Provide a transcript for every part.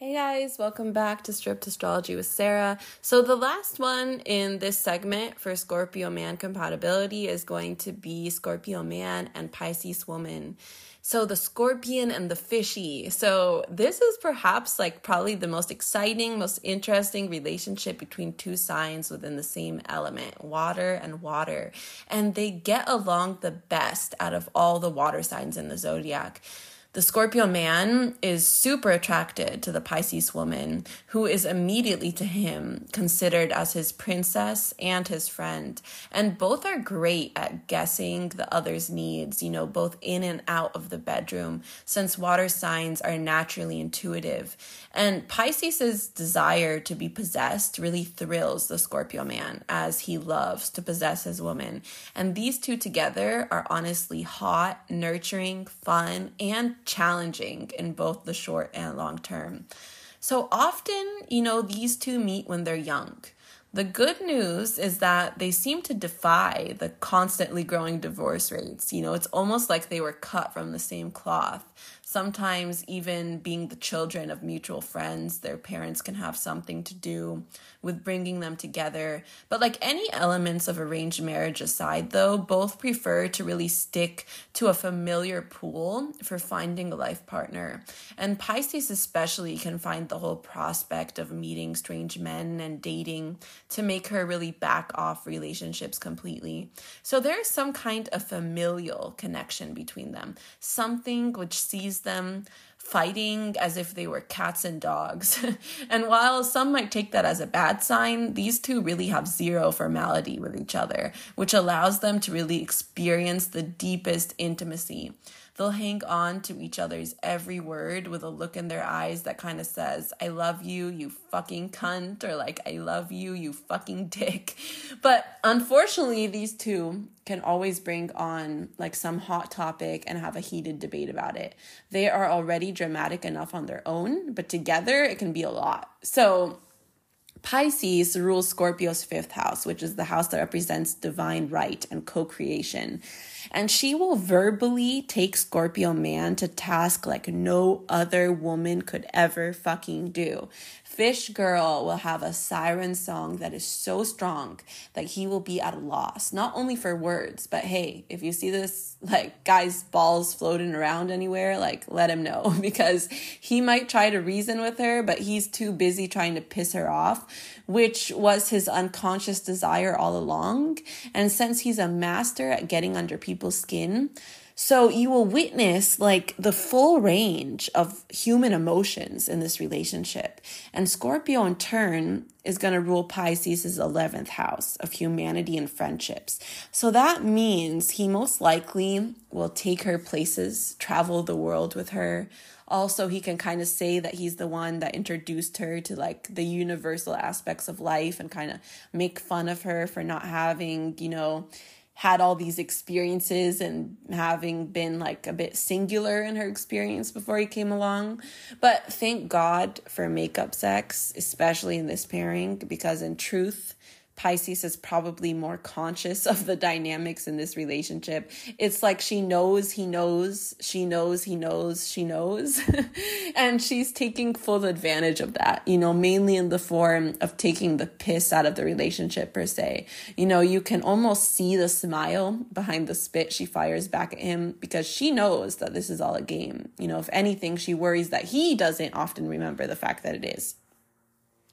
Hey guys, welcome back to Stripped Astrology with Sarah. So, the last one in this segment for Scorpio man compatibility is going to be Scorpio man and Pisces woman. So, the scorpion and the fishy. So, this is perhaps like probably the most exciting, most interesting relationship between two signs within the same element water and water. And they get along the best out of all the water signs in the zodiac. The Scorpio man is super attracted to the Pisces woman, who is immediately to him considered as his princess and his friend. And both are great at guessing the other's needs, you know, both in and out of the bedroom, since water signs are naturally intuitive. And Pisces' desire to be possessed really thrills the Scorpio man as he loves to possess his woman. And these two together are honestly hot, nurturing, fun, and challenging in both the short and long term. So often, you know, these two meet when they're young. The good news is that they seem to defy the constantly growing divorce rates. You know, it's almost like they were cut from the same cloth. Sometimes even being the children of mutual friends their parents can have something to do with bringing them together. But like any elements of arranged marriage aside though both prefer to really stick to a familiar pool for finding a life partner. And pisces especially can find the whole prospect of meeting strange men and dating to make her really back off relationships completely so there's some kind of familial connection between them something which sees them fighting as if they were cats and dogs. and while some might take that as a bad sign, these two really have zero formality with each other, which allows them to really experience the deepest intimacy. They'll hang on to each other's every word with a look in their eyes that kind of says, I love you, you fucking cunt, or like, I love you, you fucking dick. But unfortunately, these two can always bring on like some hot topic and have a heated debate about it. They are already dramatic enough on their own, but together it can be a lot. So, Pisces rules Scorpio's fifth house, which is the house that represents divine right and co creation. And she will verbally take Scorpio man to task like no other woman could ever fucking do. Fish Girl will have a siren song that is so strong that he will be at a loss, not only for words, but hey, if you see this like guy's balls floating around anywhere, like let him know because he might try to reason with her, but he's too busy trying to piss her off, which was his unconscious desire all along. And since he's a master at getting under people's skin, so you will witness like the full range of human emotions in this relationship. And Scorpio, in turn, is going to rule Pisces' 11th house of humanity and friendships. So that means he most likely will take her places, travel the world with her. Also, he can kind of say that he's the one that introduced her to like the universal aspects of life and kind of make fun of her for not having, you know, had all these experiences and having been like a bit singular in her experience before he came along. But thank God for makeup sex, especially in this pairing, because in truth, Pisces is probably more conscious of the dynamics in this relationship. It's like she knows he knows, she knows he knows, she knows. and she's taking full advantage of that, you know, mainly in the form of taking the piss out of the relationship per se. You know, you can almost see the smile behind the spit she fires back at him because she knows that this is all a game. You know, if anything, she worries that he doesn't often remember the fact that it is.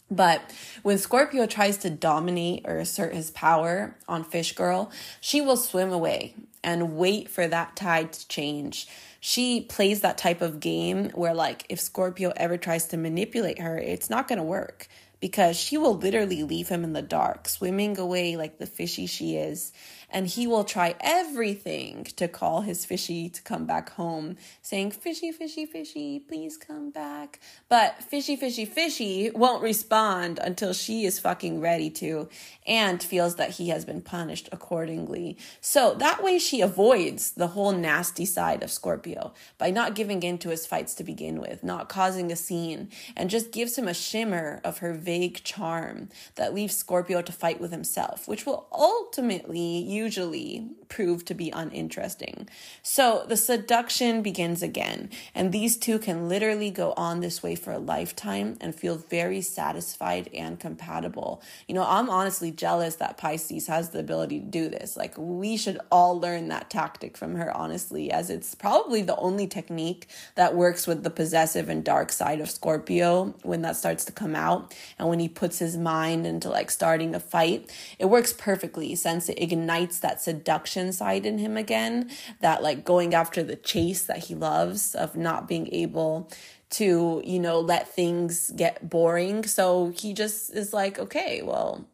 But when Scorpio tries to dominate or assert his power on Fish Girl, she will swim away and wait for that tide to change. She plays that type of game where, like, if Scorpio ever tries to manipulate her, it's not going to work because she will literally leave him in the dark, swimming away like the fishy she is and he will try everything to call his fishy to come back home, saying, Fishy, fishy, fishy, please come back. But fishy, fishy, fishy won't respond until she is fucking ready to and feels that he has been punished accordingly. So that way she avoids the whole nasty side of Scorpio by not giving in to his fights to begin with, not causing a scene, and just gives him a shimmer of her vague charm that leaves Scorpio to fight with himself, which will ultimately, usually, prove to be uninteresting. So the seduction begins again, and these two can literally go on this way for a lifetime and feel very satisfied and compatible. You know, I'm honestly jealous that Pisces has the ability to do this. Like, we should all learn that tactic from her, honestly, as it's probably the only technique that works with the possessive and dark side of Scorpio when that starts to come out and when he puts his mind into like starting a fight. It works perfectly since it ignites that seduction side in him again, that like going after the chase that he loves of not being able to, you know, let things get boring. So he just is like, okay, well,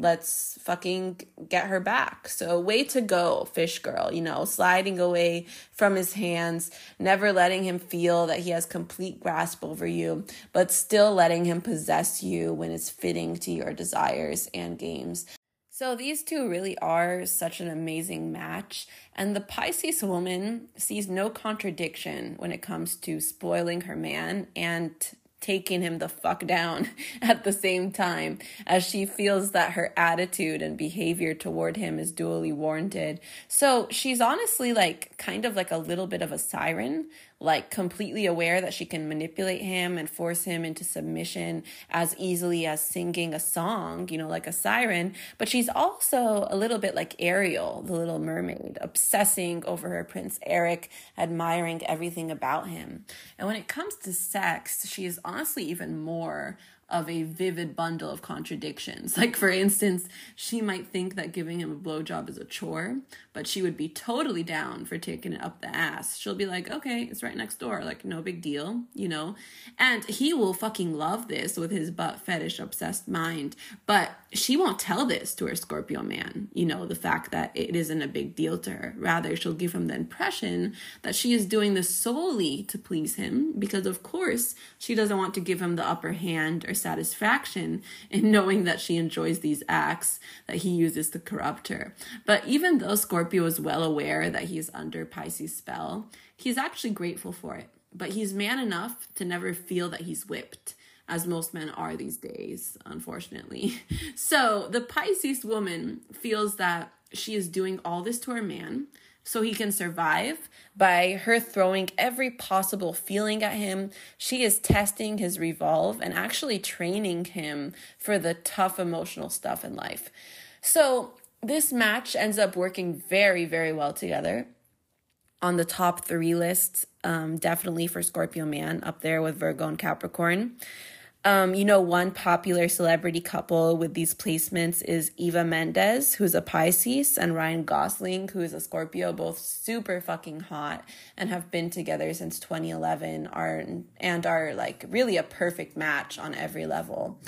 let's fucking get her back. So, way to go, fish girl, you know, sliding away from his hands, never letting him feel that he has complete grasp over you, but still letting him possess you when it's fitting to your desires and games. So, these two really are such an amazing match. And the Pisces woman sees no contradiction when it comes to spoiling her man and taking him the fuck down at the same time as she feels that her attitude and behavior toward him is duly warranted. So she's honestly like kind of like a little bit of a siren, like completely aware that she can manipulate him and force him into submission as easily as singing a song, you know, like a siren. But she's also a little bit like Ariel, the little mermaid, obsessing over her Prince Eric, admiring everything about him. And when it comes to sex, she is honestly even more of a vivid bundle of contradictions. Like, for instance, she might think that giving him a blowjob is a chore, but she would be totally down for taking it up the ass. She'll be like, okay, it's right next door. Like, no big deal, you know? And he will fucking love this with his butt fetish obsessed mind. But she won't tell this to her Scorpio man, you know, the fact that it isn't a big deal to her. Rather, she'll give him the impression that she is doing this solely to please him because, of course, she doesn't want to give him the upper hand or satisfaction in knowing that she enjoys these acts that he uses to corrupt her. But even though Scorpio is well aware that he's under Pisces' spell, he's actually grateful for it. But he's man enough to never feel that he's whipped as most men are these days, unfortunately. So the Pisces woman feels that she is doing all this to her man so he can survive by her throwing every possible feeling at him. She is testing his revolve and actually training him for the tough emotional stuff in life. So this match ends up working very, very well together. On the top three lists, um, definitely for Scorpio Man, up there with Virgo and Capricorn. Um, you know, one popular celebrity couple with these placements is Eva Mendes, who's a Pisces, and Ryan Gosling, who is a Scorpio, both super fucking hot and have been together since 2011 are and are like really a perfect match on every level.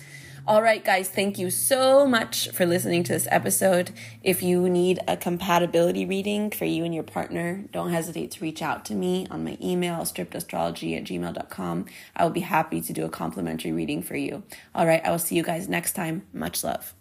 All right, guys, thank you so much for listening to this episode. If you need a compatibility reading for you and your partner, don't hesitate to reach out to me on my email, strippedastrology at gmail.com. I will be happy to do a complimentary reading for you. All right, I will see you guys next time. Much love.